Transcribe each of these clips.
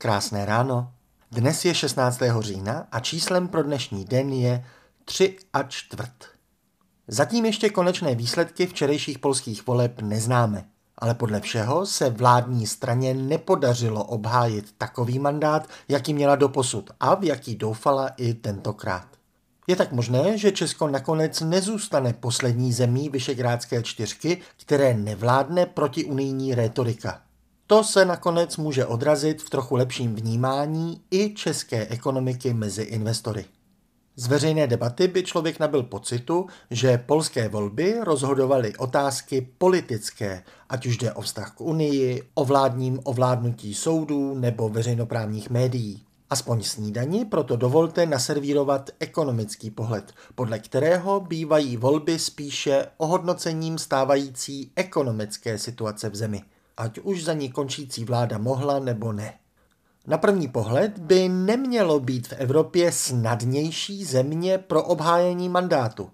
Krásné ráno. Dnes je 16. října a číslem pro dnešní den je 3 a čtvrt. Zatím ještě konečné výsledky včerejších polských voleb neznáme, ale podle všeho se vládní straně nepodařilo obhájit takový mandát, jaký měla doposud a v jaký doufala i tentokrát. Je tak možné, že Česko nakonec nezůstane poslední zemí Vyšegrádské čtyřky, které nevládne protiunijní rétorika. To se nakonec může odrazit v trochu lepším vnímání i české ekonomiky mezi investory. Z veřejné debaty by člověk nabil pocitu, že polské volby rozhodovaly otázky politické, ať už jde o vztah k Unii, o vládním ovládnutí soudů nebo veřejnoprávních médií. Aspoň snídani proto dovolte naservírovat ekonomický pohled, podle kterého bývají volby spíše ohodnocením stávající ekonomické situace v zemi – ať už za ní končící vláda mohla nebo ne. Na první pohled by nemělo být v Evropě snadnější země pro obhájení mandátu.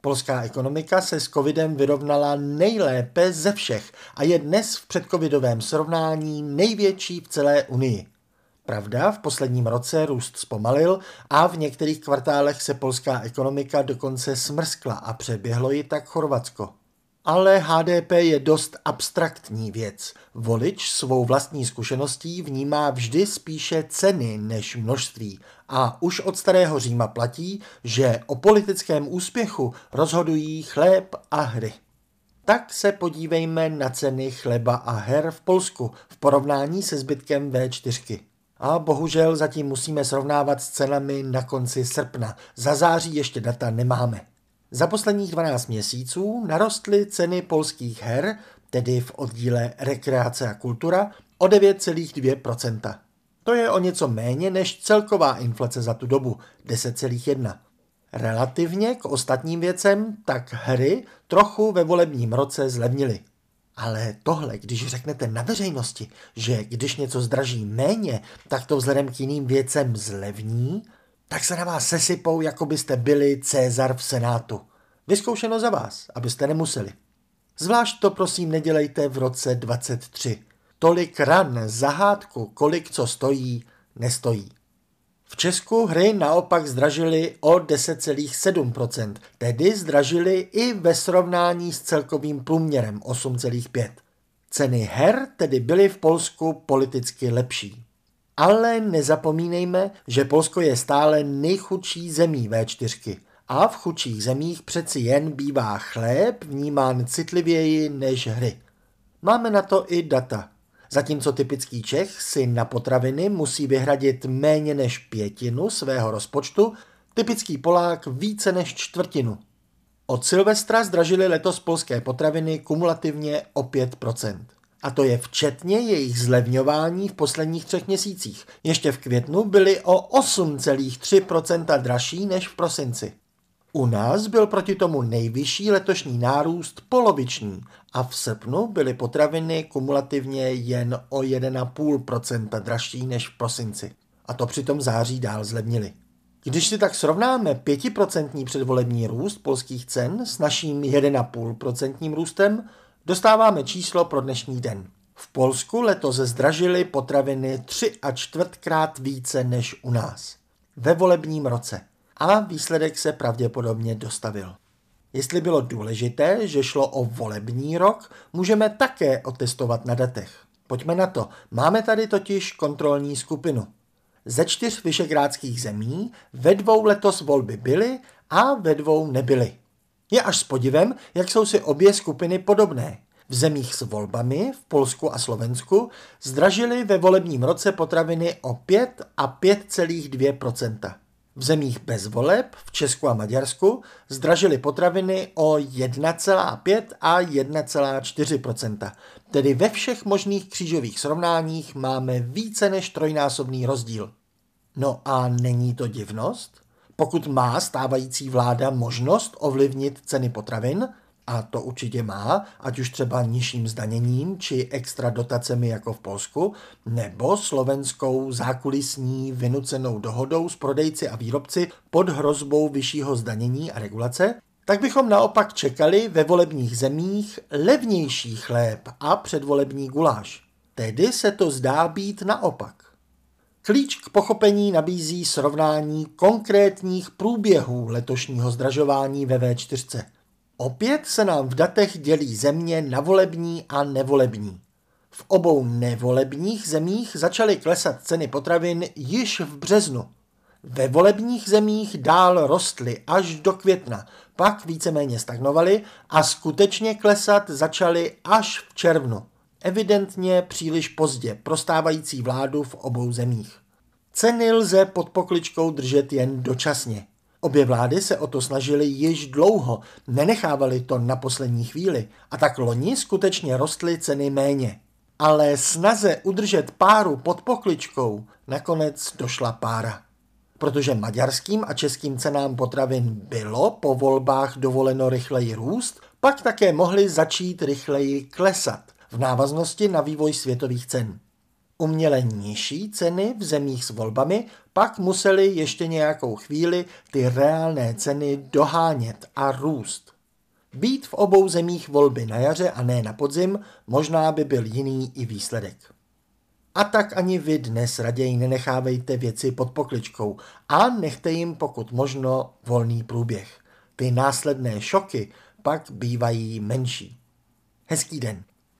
Polská ekonomika se s covidem vyrovnala nejlépe ze všech a je dnes v předcovidovém srovnání největší v celé Unii. Pravda, v posledním roce růst zpomalil a v některých kvartálech se polská ekonomika dokonce smrskla a přeběhlo ji tak Chorvatsko. Ale HDP je dost abstraktní věc. Volič svou vlastní zkušeností vnímá vždy spíše ceny než množství. A už od starého Říma platí, že o politickém úspěchu rozhodují chléb a hry. Tak se podívejme na ceny chleba a her v Polsku v porovnání se zbytkem V4. A bohužel zatím musíme srovnávat s cenami na konci srpna. Za září ještě data nemáme. Za posledních 12 měsíců narostly ceny polských her, tedy v oddíle rekreace a kultura, o 9,2%. To je o něco méně než celková inflace za tu dobu, 10,1%. Relativně k ostatním věcem tak hry trochu ve volebním roce zlevnily. Ale tohle, když řeknete na veřejnosti, že když něco zdraží méně, tak to vzhledem k jiným věcem zlevní, tak se na vás sesypou, jako byste byli Cezar v Senátu. Vyzkoušeno za vás, abyste nemuseli. Zvlášť to prosím nedělejte v roce 23. Tolik ran za hádku, kolik co stojí, nestojí. V Česku hry naopak zdražily o 10,7%, tedy zdražily i ve srovnání s celkovým průměrem 8,5%. Ceny her tedy byly v Polsku politicky lepší. Ale nezapomínejme, že Polsko je stále nejchudší zemí V4 a v chudších zemích přeci jen bývá chléb vnímán citlivěji než hry. Máme na to i data. Zatímco typický Čech si na potraviny musí vyhradit méně než pětinu svého rozpočtu, typický Polák více než čtvrtinu. Od Silvestra zdražily letos polské potraviny kumulativně o 5%. A to je včetně jejich zlevňování v posledních třech měsících. Ještě v květnu byly o 8,3% dražší než v prosinci. U nás byl proti tomu nejvyšší letošní nárůst poloviční a v srpnu byly potraviny kumulativně jen o 1,5% dražší než v prosinci. A to přitom září dál zlevnili. Když si tak srovnáme 5% předvolební růst polských cen s naším 1,5% růstem, dostáváme číslo pro dnešní den. V Polsku letos zdražily potraviny 3 a čtvrtkrát více než u nás. Ve volebním roce a výsledek se pravděpodobně dostavil. Jestli bylo důležité, že šlo o volební rok, můžeme také otestovat na datech. Pojďme na to. Máme tady totiž kontrolní skupinu. Ze čtyř vyšegrádských zemí ve dvou letos volby byly a ve dvou nebyly. Je až s podivem, jak jsou si obě skupiny podobné. V zemích s volbami, v Polsku a Slovensku, zdražily ve volebním roce potraviny o 5 a 5,2% v zemích bez voleb, v Česku a Maďarsku, zdražily potraviny o 1,5 a 1,4% Tedy ve všech možných křížových srovnáních máme více než trojnásobný rozdíl. No a není to divnost? Pokud má stávající vláda možnost ovlivnit ceny potravin, a to určitě má, ať už třeba nižším zdaněním či extra dotacemi jako v Polsku, nebo slovenskou zákulisní vynucenou dohodou s prodejci a výrobci pod hrozbou vyššího zdanění a regulace, tak bychom naopak čekali ve volebních zemích levnější chléb a předvolební guláš. Tedy se to zdá být naopak. Klíč k pochopení nabízí srovnání konkrétních průběhů letošního zdražování ve V4. Opět se nám v datech dělí země na volební a nevolební. V obou nevolebních zemích začaly klesat ceny potravin již v březnu. Ve volebních zemích dál rostly až do května, pak víceméně stagnovaly a skutečně klesat začaly až v červnu. Evidentně příliš pozdě prostávající vládu v obou zemích. Ceny lze pod pokličkou držet jen dočasně. Obě vlády se o to snažily již dlouho, nenechávali to na poslední chvíli a tak loni skutečně rostly ceny méně. Ale snaze udržet páru pod pokličkou nakonec došla pára. Protože maďarským a českým cenám potravin bylo po volbách dovoleno rychleji růst, pak také mohly začít rychleji klesat v návaznosti na vývoj světových cen. Uměle nižší ceny v zemích s volbami pak museli ještě nějakou chvíli ty reálné ceny dohánět a růst. Být v obou zemích volby na jaře a ne na podzim možná by byl jiný i výsledek. A tak ani vy dnes raději nenechávejte věci pod pokličkou a nechte jim pokud možno volný průběh. Ty následné šoky pak bývají menší. Hezký den.